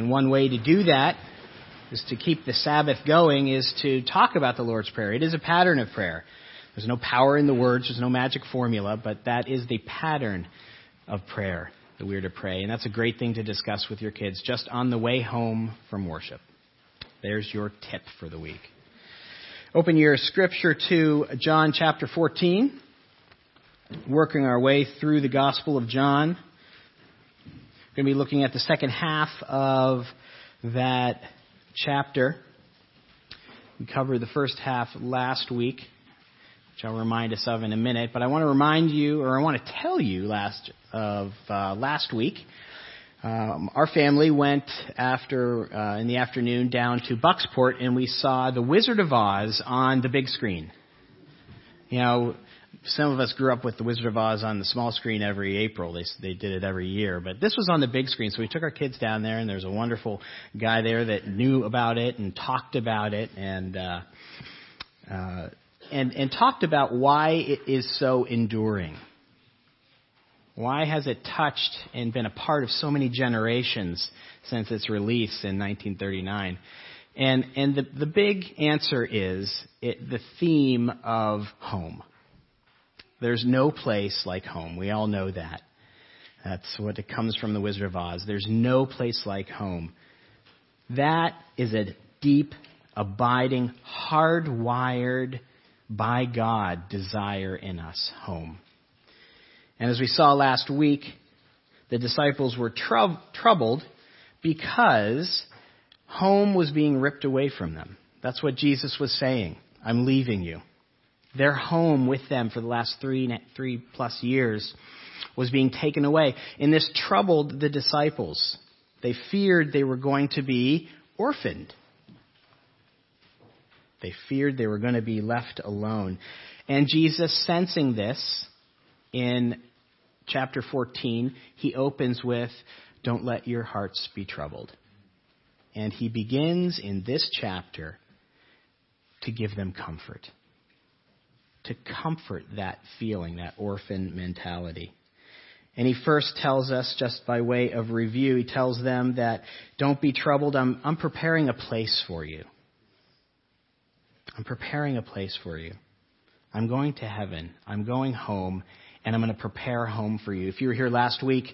And one way to do that is to keep the Sabbath going is to talk about the Lord's Prayer. It is a pattern of prayer. There's no power in the words, there's no magic formula, but that is the pattern of prayer that we're to pray. And that's a great thing to discuss with your kids just on the way home from worship. There's your tip for the week. Open your scripture to John chapter 14. Working our way through the Gospel of John. We're going to be looking at the second half of that chapter. We covered the first half last week, which I'll remind us of in a minute. But I want to remind you, or I want to tell you last of uh, last week. Um, our family went after uh, in the afternoon down to Bucksport, and we saw The Wizard of Oz on the big screen. You know, some of us grew up with The Wizard of Oz on the small screen every April. They they did it every year, but this was on the big screen. So we took our kids down there, and there's a wonderful guy there that knew about it and talked about it, and uh, uh, and and talked about why it is so enduring. Why has it touched and been a part of so many generations since its release in 1939? And and the the big answer is it, the theme of home there's no place like home. We all know that. That's what it comes from the Wizard of Oz. There's no place like home. That is a deep, abiding, hardwired by God desire in us, home. And as we saw last week, the disciples were trou- troubled because home was being ripped away from them. That's what Jesus was saying. I'm leaving you. Their home with them for the last three, three plus years was being taken away. And this troubled the disciples. They feared they were going to be orphaned. They feared they were going to be left alone. And Jesus, sensing this in chapter 14, he opens with, Don't let your hearts be troubled. And he begins in this chapter to give them comfort to comfort that feeling, that orphan mentality. And he first tells us, just by way of review, he tells them that don't be troubled. I'm, I'm preparing a place for you. I'm preparing a place for you. I'm going to heaven. I'm going home, and I'm going to prepare home for you. If you were here last week,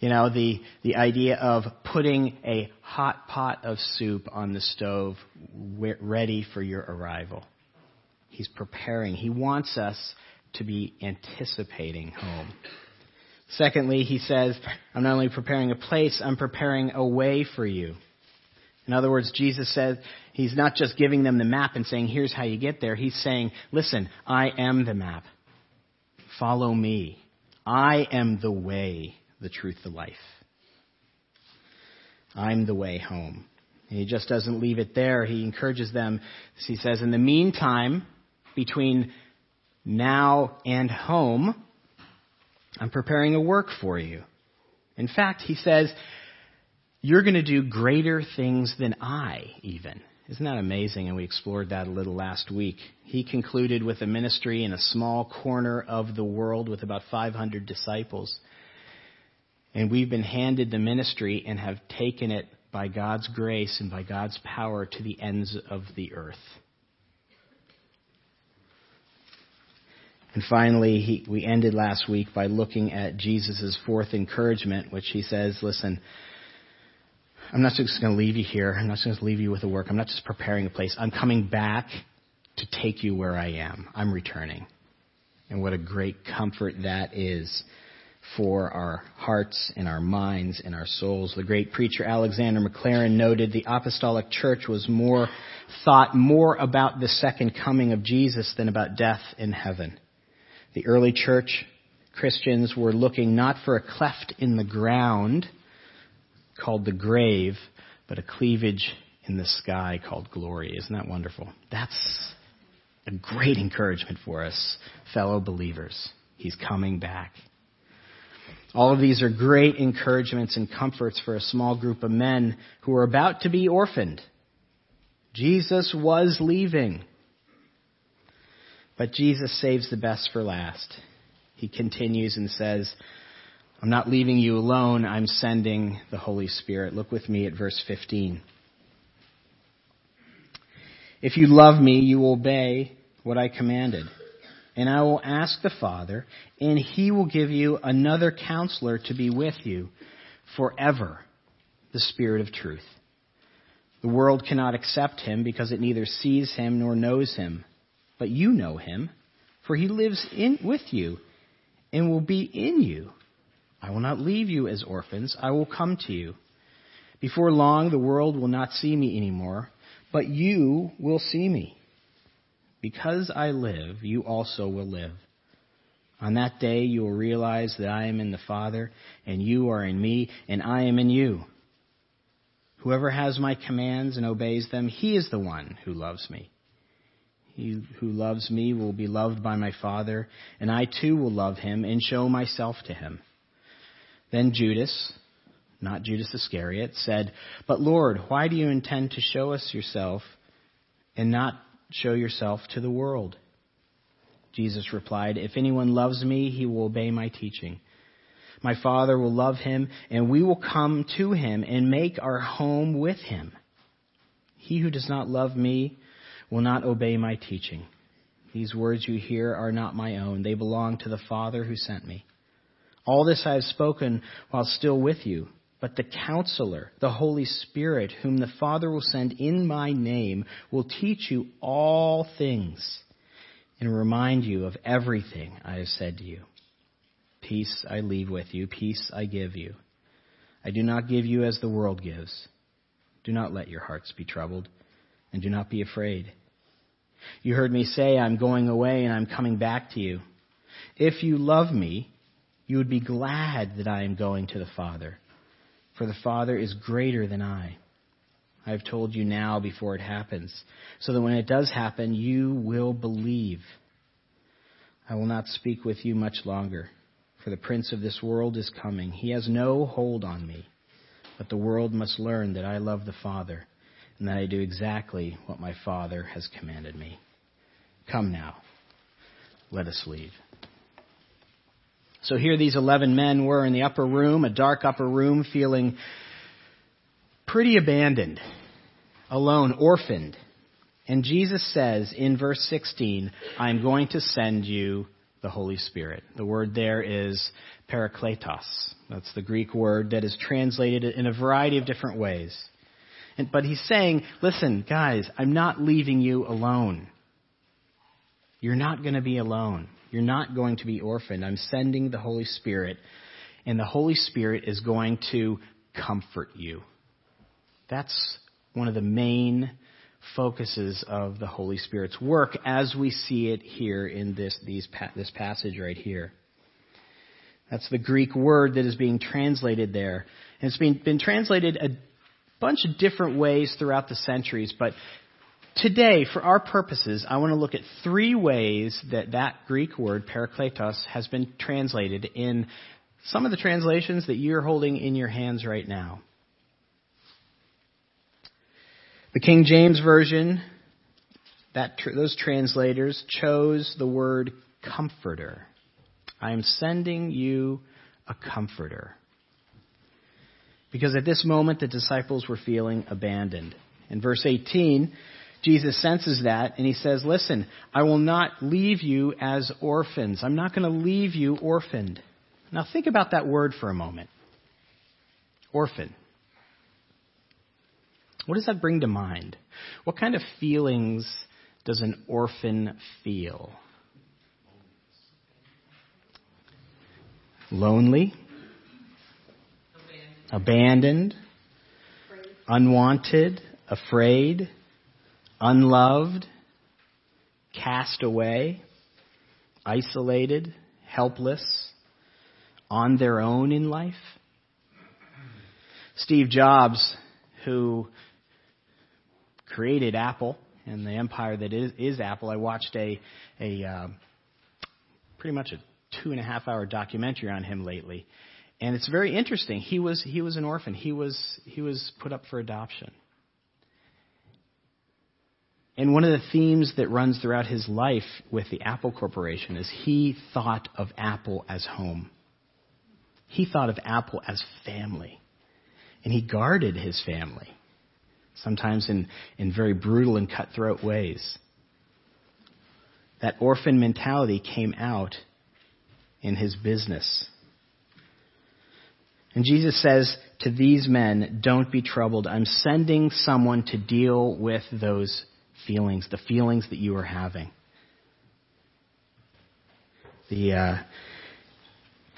you know, the, the idea of putting a hot pot of soup on the stove ready for your arrival. He's preparing. He wants us to be anticipating home. Secondly, he says, I'm not only preparing a place, I'm preparing a way for you. In other words, Jesus says, He's not just giving them the map and saying, here's how you get there. He's saying, listen, I am the map. Follow me. I am the way, the truth, the life. I'm the way home. And he just doesn't leave it there. He encourages them. He says, in the meantime, between now and home, I'm preparing a work for you. In fact, he says, you're going to do greater things than I, even. Isn't that amazing? And we explored that a little last week. He concluded with a ministry in a small corner of the world with about 500 disciples. And we've been handed the ministry and have taken it by God's grace and by God's power to the ends of the earth. And finally, he, we ended last week by looking at Jesus' fourth encouragement, which he says, listen, I'm not just going to leave you here. I'm not just going to leave you with the work. I'm not just preparing a place. I'm coming back to take you where I am. I'm returning. And what a great comfort that is for our hearts and our minds and our souls. The great preacher Alexander Maclaren noted the apostolic church was more thought more about the second coming of Jesus than about death in heaven. The early church Christians were looking not for a cleft in the ground called the grave, but a cleavage in the sky called glory. Isn't that wonderful? That's a great encouragement for us, fellow believers. He's coming back. All of these are great encouragements and comforts for a small group of men who are about to be orphaned. Jesus was leaving. But Jesus saves the best for last. He continues and says, I'm not leaving you alone, I'm sending the Holy Spirit. Look with me at verse 15. If you love me, you will obey what I commanded. And I will ask the Father, and he will give you another counselor to be with you forever, the Spirit of truth. The world cannot accept him because it neither sees him nor knows him. But you know him, for he lives in, with you and will be in you. I will not leave you as orphans. I will come to you. Before long, the world will not see me anymore, but you will see me. Because I live, you also will live. On that day, you will realize that I am in the Father, and you are in me, and I am in you. Whoever has my commands and obeys them, he is the one who loves me. He who loves me will be loved by my Father, and I too will love him and show myself to him. Then Judas, not Judas Iscariot, said, But Lord, why do you intend to show us yourself and not show yourself to the world? Jesus replied, If anyone loves me, he will obey my teaching. My Father will love him, and we will come to him and make our home with him. He who does not love me will not obey my teaching. These words you hear are not my own. They belong to the Father who sent me. All this I have spoken while still with you. But the counselor, the Holy Spirit, whom the Father will send in my name, will teach you all things and remind you of everything I have said to you. Peace I leave with you, peace I give you. I do not give you as the world gives. Do not let your hearts be troubled, and do not be afraid. You heard me say, I'm going away and I'm coming back to you. If you love me, you would be glad that I am going to the Father, for the Father is greater than I. I have told you now before it happens, so that when it does happen, you will believe. I will not speak with you much longer, for the prince of this world is coming. He has no hold on me, but the world must learn that I love the Father and that I do exactly what my Father has commanded me. Come now, let us leave. So here these 11 men were in the upper room, a dark upper room, feeling pretty abandoned, alone, orphaned. And Jesus says in verse 16, I'm going to send you the Holy Spirit. The word there is parakletos. That's the Greek word that is translated in a variety of different ways. And, but he's saying, listen, guys, I'm not leaving you alone. You're not going to be alone. You're not going to be orphaned. I'm sending the Holy Spirit, and the Holy Spirit is going to comfort you. That's one of the main focuses of the Holy Spirit's work as we see it here in this, these, this passage right here. That's the Greek word that is being translated there. And it's been, been translated a bunch of different ways throughout the centuries, but today, for our purposes, I want to look at three ways that that Greek word, parakletos, has been translated in some of the translations that you're holding in your hands right now. The King James Version, that, those translators chose the word comforter. I am sending you a comforter because at this moment the disciples were feeling abandoned. In verse 18, Jesus senses that and he says, Listen, I will not leave you as orphans. I'm not going to leave you orphaned. Now think about that word for a moment. Orphan. What does that bring to mind? What kind of feelings does an orphan feel? Lonely, abandoned, unwanted, afraid, unloved, cast away, isolated, helpless, on their own in life. Steve Jobs, who created Apple and the empire that is, is Apple, I watched a, a uh, pretty much a two and a half hour documentary on him lately. And it's very interesting. He was, he was an orphan. He was, he was put up for adoption. And one of the themes that runs throughout his life with the Apple Corporation is he thought of Apple as home. He thought of Apple as family. And he guarded his family, sometimes in, in very brutal and cutthroat ways. That orphan mentality came out in his business. And Jesus says to these men, Don't be troubled. I'm sending someone to deal with those feelings, the feelings that you are having. The uh,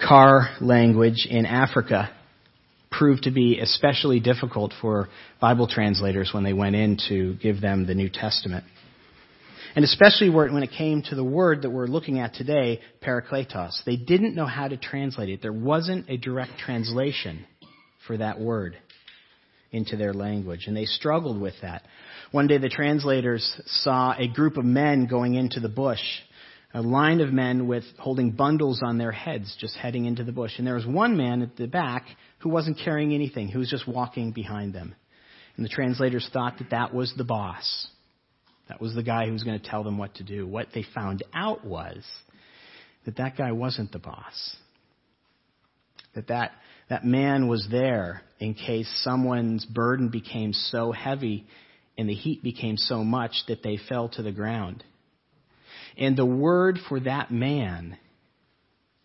car language in Africa proved to be especially difficult for Bible translators when they went in to give them the New Testament. And especially when it came to the word that we're looking at today, parakletos. They didn't know how to translate it. There wasn't a direct translation for that word into their language, and they struggled with that. One day the translators saw a group of men going into the bush, a line of men with holding bundles on their heads just heading into the bush. And there was one man at the back who wasn't carrying anything, who was just walking behind them. And the translators thought that that was the boss. That was the guy who was going to tell them what to do. What they found out was that that guy wasn't the boss. That that, that man was there in case someone's burden became so heavy and the heat became so much that they fell to the ground. And the word for that man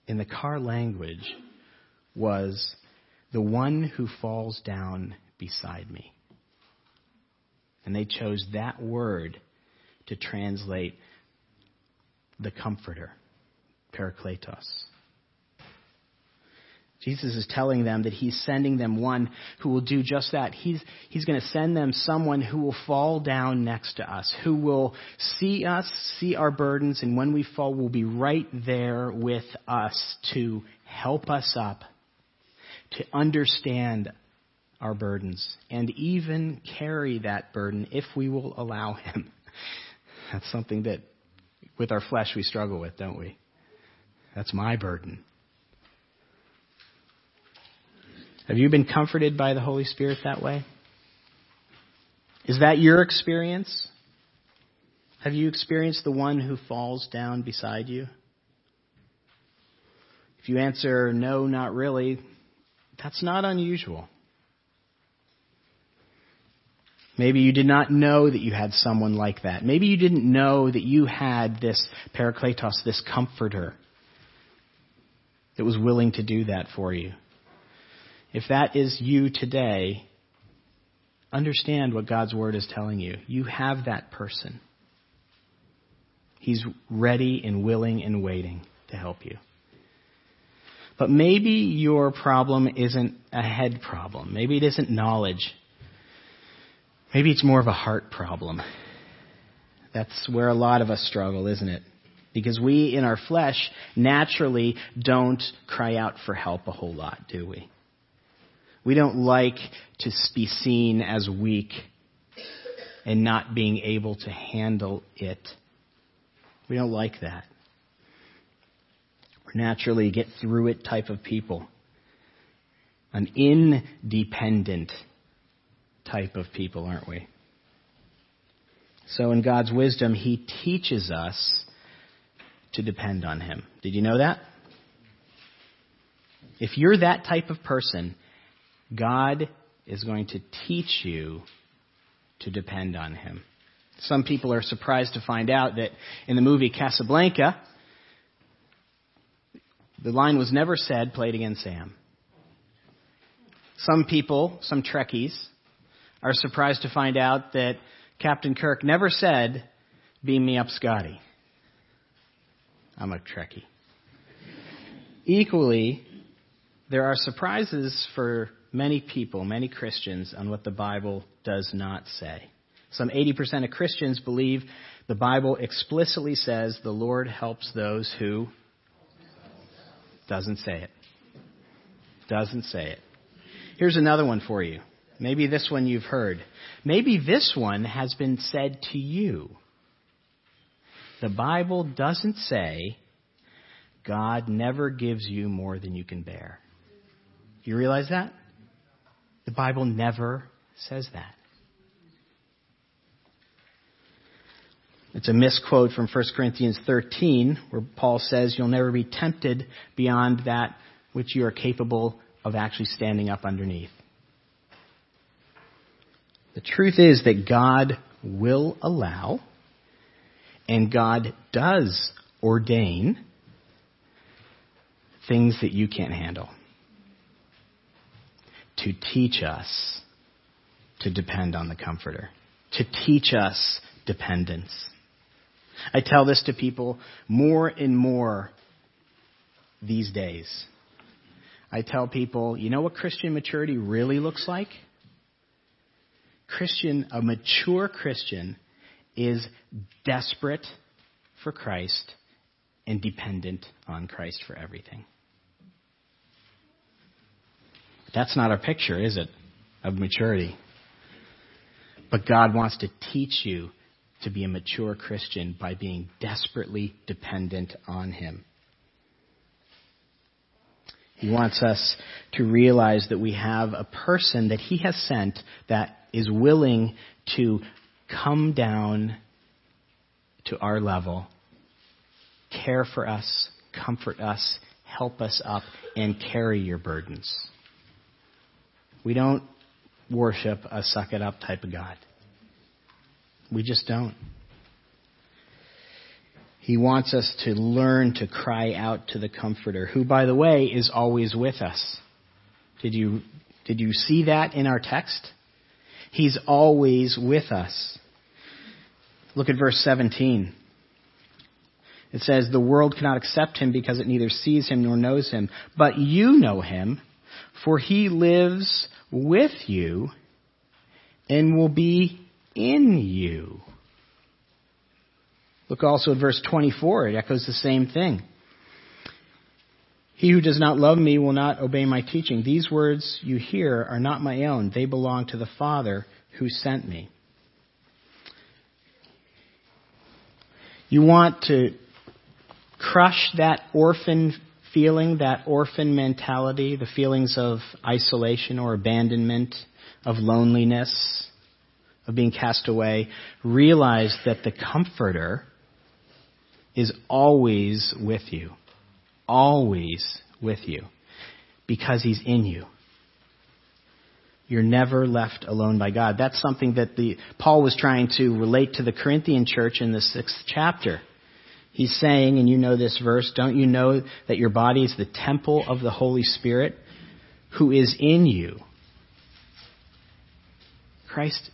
in the car language was the one who falls down beside me. And they chose that word to translate the Comforter, Parakletos. Jesus is telling them that he's sending them one who will do just that. He's, he's going to send them someone who will fall down next to us, who will see us, see our burdens, and when we fall, will be right there with us to help us up, to understand our burdens, and even carry that burden if we will allow him. That's something that with our flesh we struggle with, don't we? That's my burden. Have you been comforted by the Holy Spirit that way? Is that your experience? Have you experienced the one who falls down beside you? If you answer no, not really, that's not unusual. Maybe you did not know that you had someone like that. Maybe you didn't know that you had this parakletos, this comforter that was willing to do that for you. If that is you today, understand what God's Word is telling you. You have that person. He's ready and willing and waiting to help you. But maybe your problem isn't a head problem. Maybe it isn't knowledge. Maybe it's more of a heart problem. That's where a lot of us struggle, isn't it? Because we, in our flesh, naturally don't cry out for help a whole lot, do we? We don't like to be seen as weak and not being able to handle it. We don't like that. We're naturally get through it type of people. An independent type of people, aren't we? So, in God's wisdom, He teaches us to depend on Him. Did you know that? If you're that type of person, God is going to teach you to depend on Him. Some people are surprised to find out that in the movie Casablanca, the line was never said, played again, Sam. Some people, some Trekkies, are surprised to find out that Captain Kirk never said, Beam me up, Scotty. I'm a Trekkie. Equally, there are surprises for many people, many Christians, on what the Bible does not say. Some 80% of Christians believe the Bible explicitly says the Lord helps those who doesn't say it. Doesn't say it. Here's another one for you. Maybe this one you've heard. Maybe this one has been said to you. The Bible doesn't say God never gives you more than you can bear. You realize that? The Bible never says that. It's a misquote from 1 Corinthians 13 where Paul says you'll never be tempted beyond that which you are capable of actually standing up underneath. The truth is that God will allow and God does ordain things that you can't handle to teach us to depend on the Comforter, to teach us dependence. I tell this to people more and more these days. I tell people, you know what Christian maturity really looks like? Christian, a mature Christian is desperate for Christ and dependent on Christ for everything. That's not our picture, is it, of maturity? But God wants to teach you to be a mature Christian by being desperately dependent on Him. He wants us to realize that we have a person that He has sent that is willing to come down to our level, care for us, comfort us, help us up, and carry your burdens. We don't worship a suck it up type of God. We just don't. He wants us to learn to cry out to the Comforter, who, by the way, is always with us. Did you, did you see that in our text? He's always with us. Look at verse 17. It says, The world cannot accept him because it neither sees him nor knows him. But you know him, for he lives with you and will be in you. Look also at verse 24. It echoes the same thing. He who does not love me will not obey my teaching. These words you hear are not my own. They belong to the Father who sent me. You want to crush that orphan feeling, that orphan mentality, the feelings of isolation or abandonment, of loneliness, of being cast away, realize that the Comforter is always with you. Always with you. Because He's in you. You're never left alone by God. That's something that the, Paul was trying to relate to the Corinthian church in the sixth chapter. He's saying, and you know this verse, don't you know that your body is the temple of the Holy Spirit who is in you? Christ,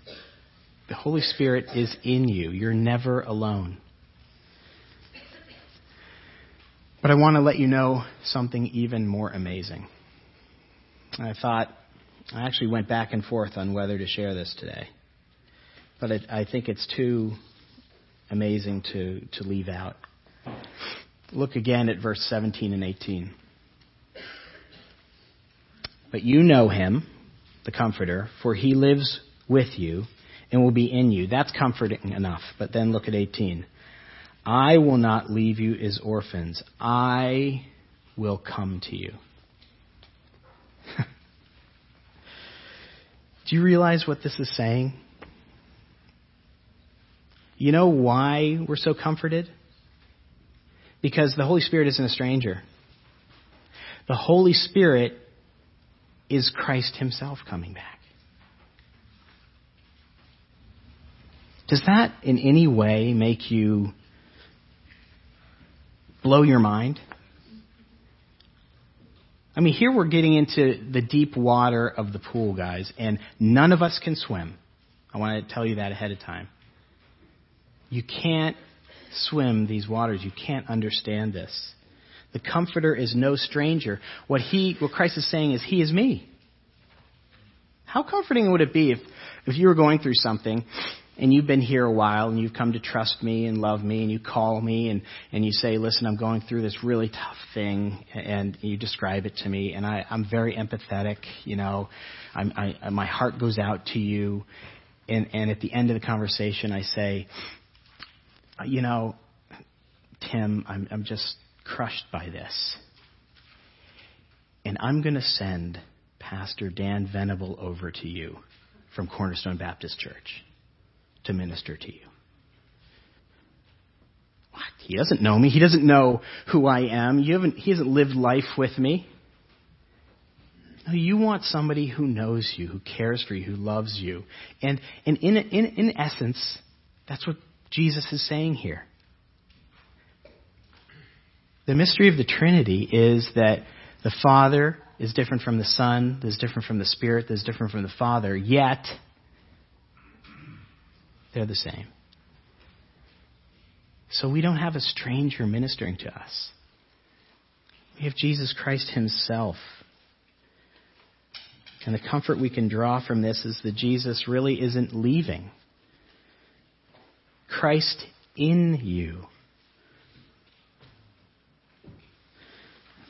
the Holy Spirit is in you. You're never alone. But I want to let you know something even more amazing. I thought, I actually went back and forth on whether to share this today. But it, I think it's too amazing to, to leave out. Look again at verse 17 and 18. But you know him, the Comforter, for he lives with you and will be in you. That's comforting enough. But then look at 18. I will not leave you as orphans. I will come to you. Do you realize what this is saying? You know why we're so comforted? Because the Holy Spirit isn't a stranger. The Holy Spirit is Christ Himself coming back. Does that in any way make you blow your mind? I mean, here we're getting into the deep water of the pool, guys, and none of us can swim. I want to tell you that ahead of time. You can't swim these waters. You can't understand this. The Comforter is no stranger. What he, what Christ is saying is, He is me. How comforting would it be if, if you were going through something and you've been here a while and you've come to trust me and love me and you call me and, and you say, listen, I'm going through this really tough thing and you describe it to me and I, I'm very empathetic, you know, I'm, I, my heart goes out to you. And, and at the end of the conversation I say, you know, Tim, I'm, I'm just crushed by this. And I'm going to send Pastor Dan Venable over to you from Cornerstone Baptist Church to minister to you. What? He doesn't know me. He doesn't know who I am. You haven't, he hasn't lived life with me. No, you want somebody who knows you, who cares for you, who loves you. And, and in, in, in essence, that's what Jesus is saying here. The mystery of the Trinity is that the Father is different from the Son, is different from the Spirit, is different from the Father, yet they're the same. So we don't have a stranger ministering to us. We have Jesus Christ Himself. And the comfort we can draw from this is that Jesus really isn't leaving. Christ in you.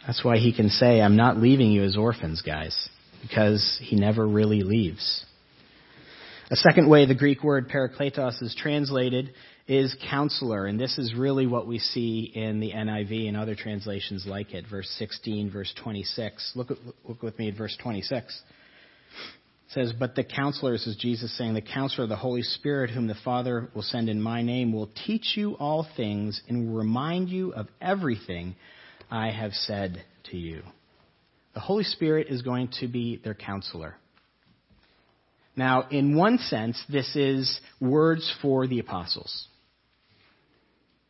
That's why he can say, I'm not leaving you as orphans, guys, because he never really leaves. A second way the Greek word parakletos is translated is counselor, and this is really what we see in the NIV and other translations like it. Verse 16, verse 26. Look, at, look with me at verse 26. It says, But the counselor, this is Jesus saying, the counselor, the Holy Spirit, whom the Father will send in my name, will teach you all things and will remind you of everything I have said to you. The Holy Spirit is going to be their counselor. Now, in one sense, this is words for the apostles.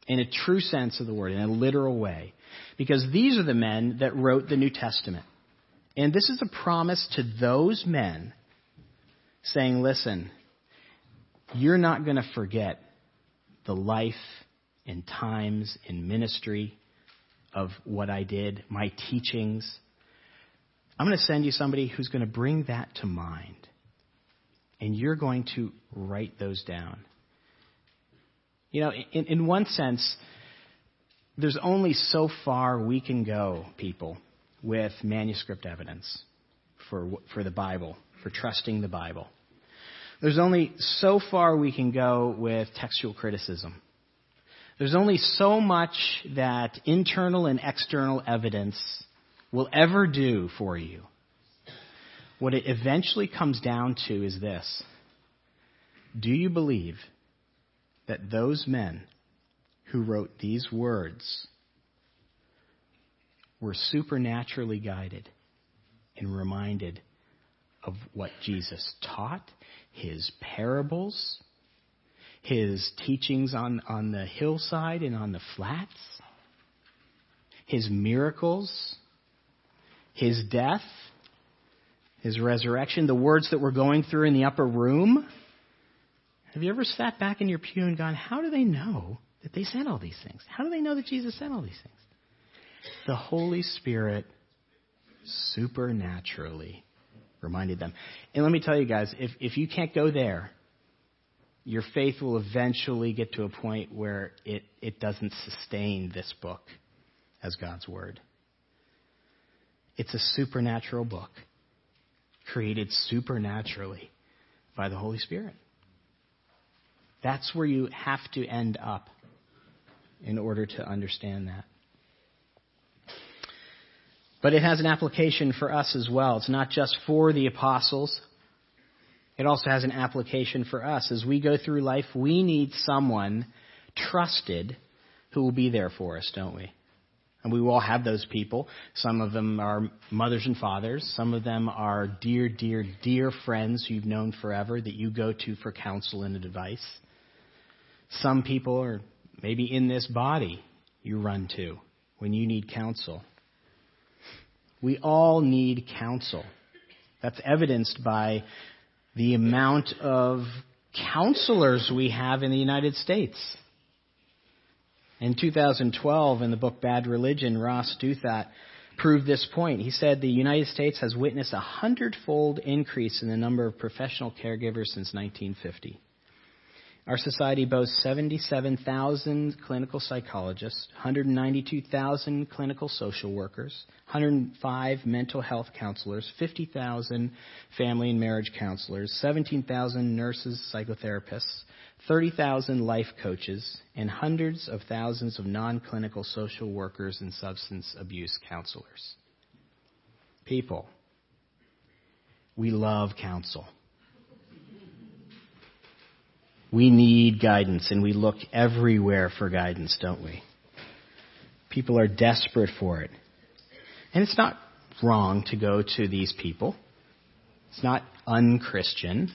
In a true sense of the word, in a literal way. Because these are the men that wrote the New Testament. And this is a promise to those men saying, listen, you're not going to forget the life and times and ministry of what I did, my teachings. I'm going to send you somebody who's going to bring that to mind. And you're going to write those down. You know, in, in one sense, there's only so far we can go, people, with manuscript evidence for, for the Bible, for trusting the Bible. There's only so far we can go with textual criticism. There's only so much that internal and external evidence will ever do for you. What it eventually comes down to is this. Do you believe that those men who wrote these words were supernaturally guided and reminded of what Jesus taught, his parables, his teachings on, on the hillside and on the flats, his miracles, his death, his resurrection, the words that we're going through in the upper room. Have you ever sat back in your pew and gone, how do they know that they said all these things? How do they know that Jesus said all these things? The Holy Spirit supernaturally reminded them. And let me tell you guys, if, if you can't go there, your faith will eventually get to a point where it, it doesn't sustain this book as God's Word. It's a supernatural book, created supernaturally by the Holy Spirit. That's where you have to end up in order to understand that. But it has an application for us as well. It's not just for the apostles, it also has an application for us. As we go through life, we need someone trusted who will be there for us, don't we? And we all have those people. Some of them are mothers and fathers. Some of them are dear, dear, dear friends who you've known forever that you go to for counsel and advice. Some people are maybe in this body you run to when you need counsel. We all need counsel. That's evidenced by the amount of counselors we have in the United States. In 2012, in the book Bad Religion, Ross Douthat proved this point. He said the United States has witnessed a hundredfold increase in the number of professional caregivers since 1950. Our society boasts 77,000 clinical psychologists, 192,000 clinical social workers, 105 mental health counselors, 50,000 family and marriage counselors, 17,000 nurses, psychotherapists, 30,000 life coaches, and hundreds of thousands of non clinical social workers and substance abuse counselors. People, we love counsel. We need guidance, and we look everywhere for guidance, don't we? People are desperate for it. And it's not wrong to go to these people. It's not unchristian.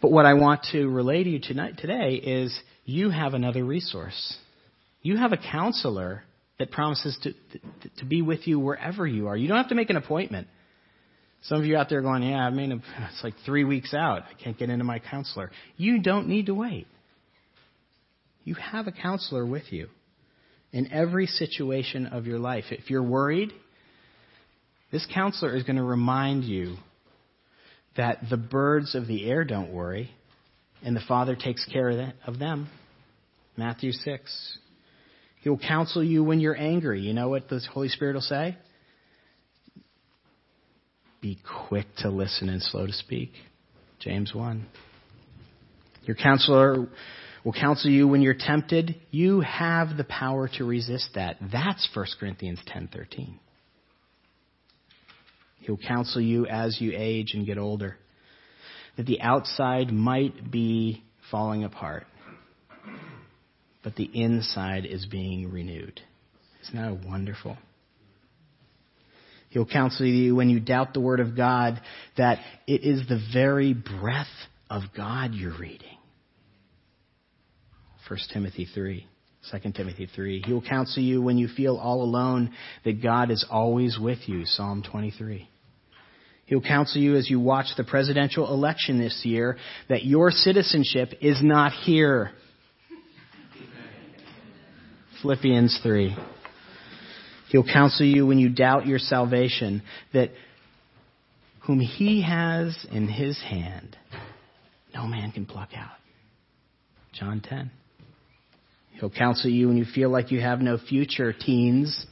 But what I want to relay to you tonight, today is you have another resource. You have a counselor that promises to, to, to be with you wherever you are. You don't have to make an appointment. Some of you out there going, yeah, I mean, it's like three weeks out. I can't get into my counselor. You don't need to wait. You have a counselor with you in every situation of your life. If you're worried, this counselor is going to remind you that the birds of the air don't worry, and the Father takes care of them. Matthew 6. He will counsel you when you're angry. You know what the Holy Spirit will say? Be quick to listen and slow to speak. James 1. Your counselor will counsel you when you're tempted. You have the power to resist that. That's 1 Corinthians 10:13. He'll counsel you as you age and get older. That the outside might be falling apart, but the inside is being renewed. Isn't that wonderful? He'll counsel you when you doubt the Word of God that it is the very breath of God you're reading. 1 Timothy 3, 2 Timothy 3. He will counsel you when you feel all alone that God is always with you. Psalm 23. He'll counsel you as you watch the presidential election this year that your citizenship is not here. Philippians 3. He'll counsel you when you doubt your salvation that whom he has in his hand, no man can pluck out. John 10. He'll counsel you when you feel like you have no future, teens.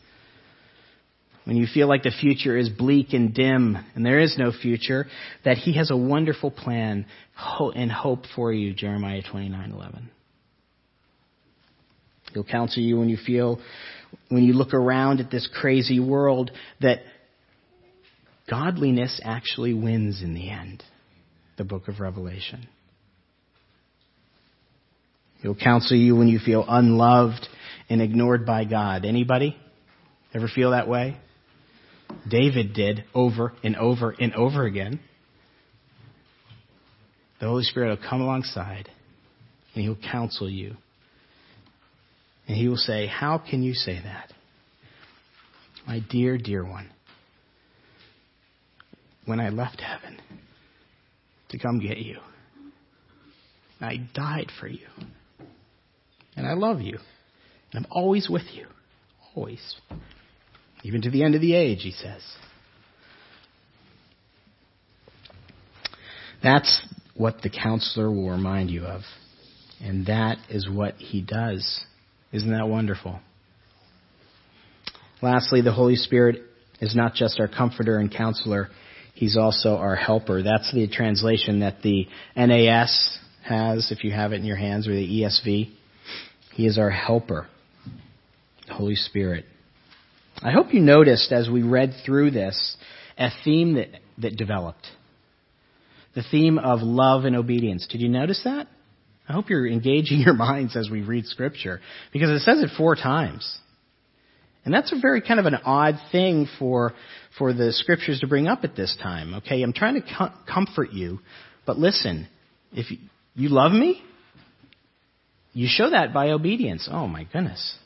When you feel like the future is bleak and dim and there is no future, that he has a wonderful plan and hope for you, Jeremiah 29:11. He'll counsel you when you feel when you look around at this crazy world that godliness actually wins in the end. The book of Revelation. He'll counsel you when you feel unloved and ignored by God. Anybody ever feel that way? David did over and over and over again. The Holy Spirit will come alongside and He'll counsel you. And He will say, How can you say that? My dear, dear one, when I left heaven to come get you, I died for you. And I love you. And I'm always with you. Always. Even to the end of the age, he says. That's what the counselor will remind you of. And that is what he does. Isn't that wonderful? Lastly, the Holy Spirit is not just our comforter and counselor, he's also our helper. That's the translation that the NAS has, if you have it in your hands, or the ESV. He is our helper, the Holy Spirit. I hope you noticed as we read through this a theme that, that developed. The theme of love and obedience. Did you notice that? I hope you're engaging your minds as we read Scripture because it says it four times. And that's a very kind of an odd thing for, for the Scriptures to bring up at this time. Okay, I'm trying to com- comfort you, but listen, if you, you love me, you show that by obedience. Oh my goodness.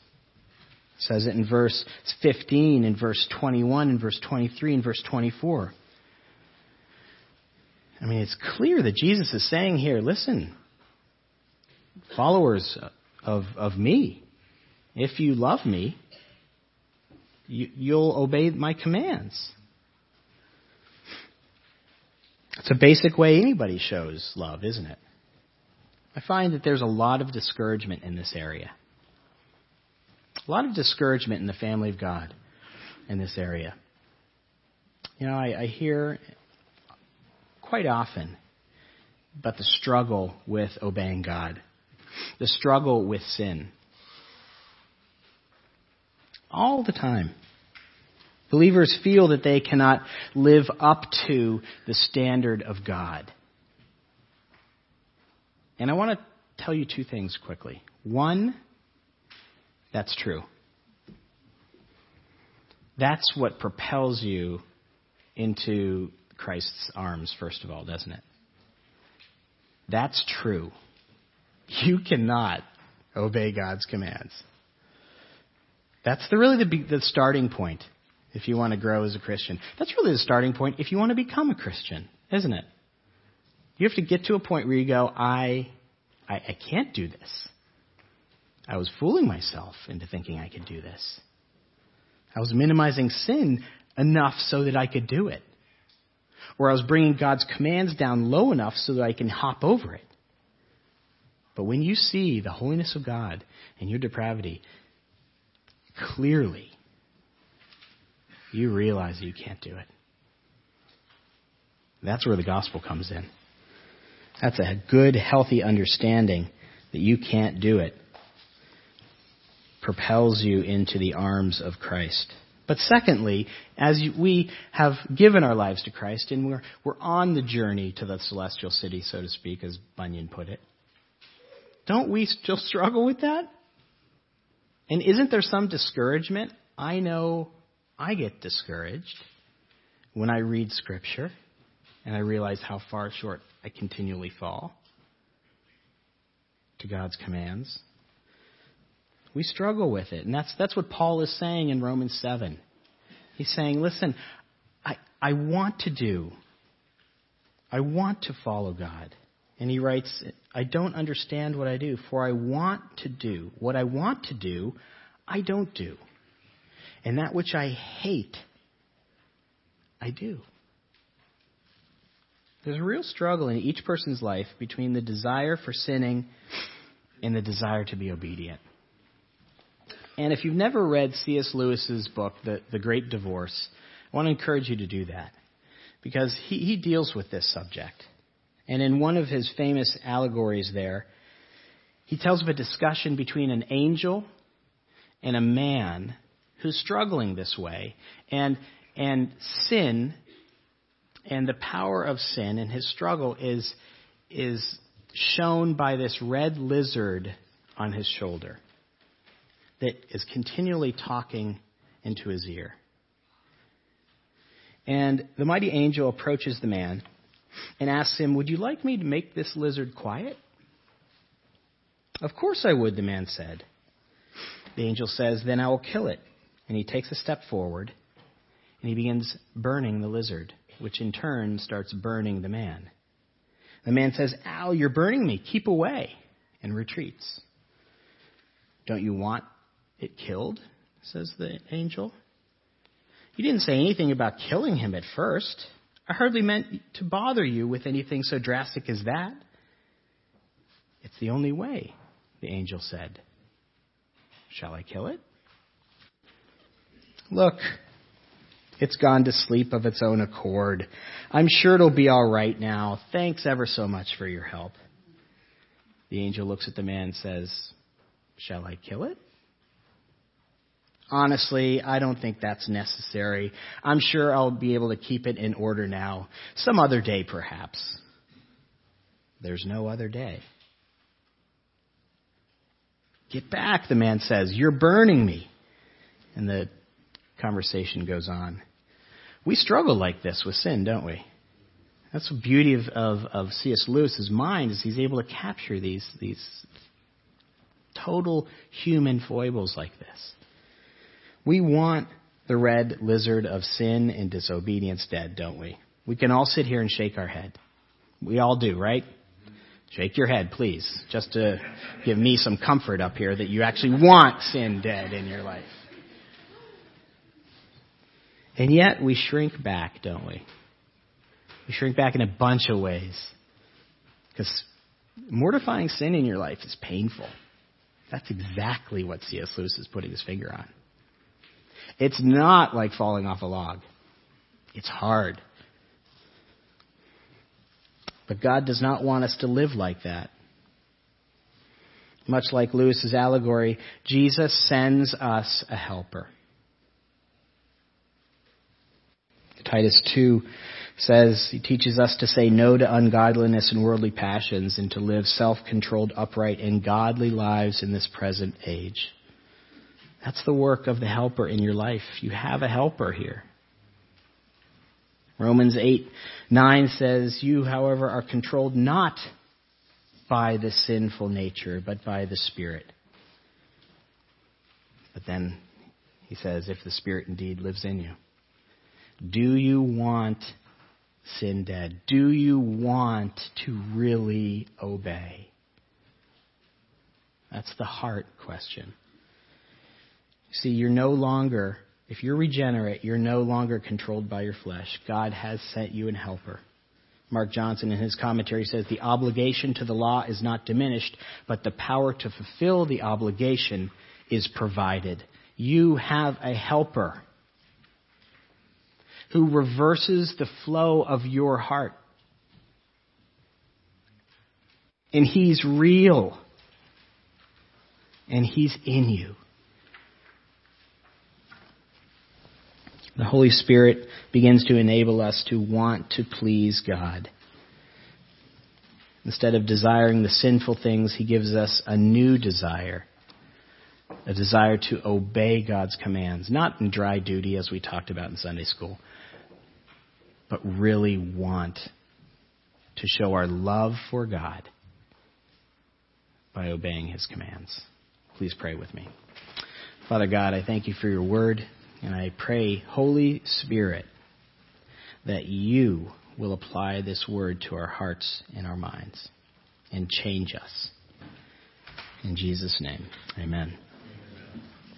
It says it in verse 15, in verse 21, in verse 23, in verse 24. I mean, it's clear that Jesus is saying here, listen, followers of, of me, if you love me, you, you'll obey my commands. It's a basic way anybody shows love, isn't it? I find that there's a lot of discouragement in this area. A lot of discouragement in the family of God in this area. You know, I, I hear quite often about the struggle with obeying God, the struggle with sin. All the time. Believers feel that they cannot live up to the standard of God. And I want to tell you two things quickly. One, that's true. That's what propels you into Christ's arms, first of all, doesn't it? That's true. You cannot obey God's commands. That's the, really the, the starting point if you want to grow as a Christian. That's really the starting point if you want to become a Christian, isn't it? You have to get to a point where you go, I, I, I can't do this. I was fooling myself into thinking I could do this. I was minimizing sin enough so that I could do it. Or I was bringing God's commands down low enough so that I can hop over it. But when you see the holiness of God and your depravity clearly, you realize you can't do it. That's where the gospel comes in. That's a good, healthy understanding that you can't do it. Propels you into the arms of Christ. But secondly, as we have given our lives to Christ and we're, we're on the journey to the celestial city, so to speak, as Bunyan put it, don't we still struggle with that? And isn't there some discouragement? I know I get discouraged when I read Scripture and I realize how far short I continually fall to God's commands. We struggle with it. And that's, that's what Paul is saying in Romans 7. He's saying, listen, I, I want to do, I want to follow God. And he writes, I don't understand what I do, for I want to do. What I want to do, I don't do. And that which I hate, I do. There's a real struggle in each person's life between the desire for sinning and the desire to be obedient. And if you've never read C.S. Lewis's book, The, the Great Divorce, I want to encourage you to do that because he, he deals with this subject. And in one of his famous allegories there, he tells of a discussion between an angel and a man who's struggling this way. And, and sin and the power of sin and his struggle is, is shown by this red lizard on his shoulder that is continually talking into his ear. And the mighty angel approaches the man and asks him, Would you like me to make this lizard quiet? Of course I would, the man said. The angel says, Then I will kill it. And he takes a step forward and he begins burning the lizard, which in turn starts burning the man. The man says, Ow, you're burning me. Keep away. And retreats. Don't you want it killed? says the angel. You didn't say anything about killing him at first. I hardly meant to bother you with anything so drastic as that. It's the only way, the angel said. Shall I kill it? Look, it's gone to sleep of its own accord. I'm sure it'll be all right now. Thanks ever so much for your help. The angel looks at the man and says, Shall I kill it? Honestly, I don't think that's necessary. I'm sure I'll be able to keep it in order now. Some other day, perhaps. There's no other day. Get back, the man says. You're burning me. And the conversation goes on. We struggle like this with sin, don't we? That's the beauty of, of, of C.S. Lewis's mind is he's able to capture these, these total human foibles like this. We want the red lizard of sin and disobedience dead, don't we? We can all sit here and shake our head. We all do, right? Shake your head, please, just to give me some comfort up here that you actually want sin dead in your life. And yet we shrink back, don't we? We shrink back in a bunch of ways. Because mortifying sin in your life is painful. That's exactly what C.S. Lewis is putting his finger on. It's not like falling off a log. It's hard. But God does not want us to live like that. Much like Lewis's allegory, Jesus sends us a helper. Titus 2 says he teaches us to say no to ungodliness and worldly passions and to live self controlled, upright, and godly lives in this present age. That's the work of the helper in your life. You have a helper here. Romans 8, 9 says, You, however, are controlled not by the sinful nature, but by the Spirit. But then he says, If the Spirit indeed lives in you. Do you want sin dead? Do you want to really obey? That's the heart question. See, you're no longer, if you're regenerate, you're no longer controlled by your flesh. God has sent you an helper. Mark Johnson, in his commentary, says the obligation to the law is not diminished, but the power to fulfill the obligation is provided. You have a helper who reverses the flow of your heart. And he's real. And he's in you. The Holy Spirit begins to enable us to want to please God. Instead of desiring the sinful things, He gives us a new desire. A desire to obey God's commands, not in dry duty as we talked about in Sunday school, but really want to show our love for God by obeying His commands. Please pray with me. Father God, I thank you for your word. And I pray, Holy Spirit, that you will apply this word to our hearts and our minds and change us. In Jesus' name, amen.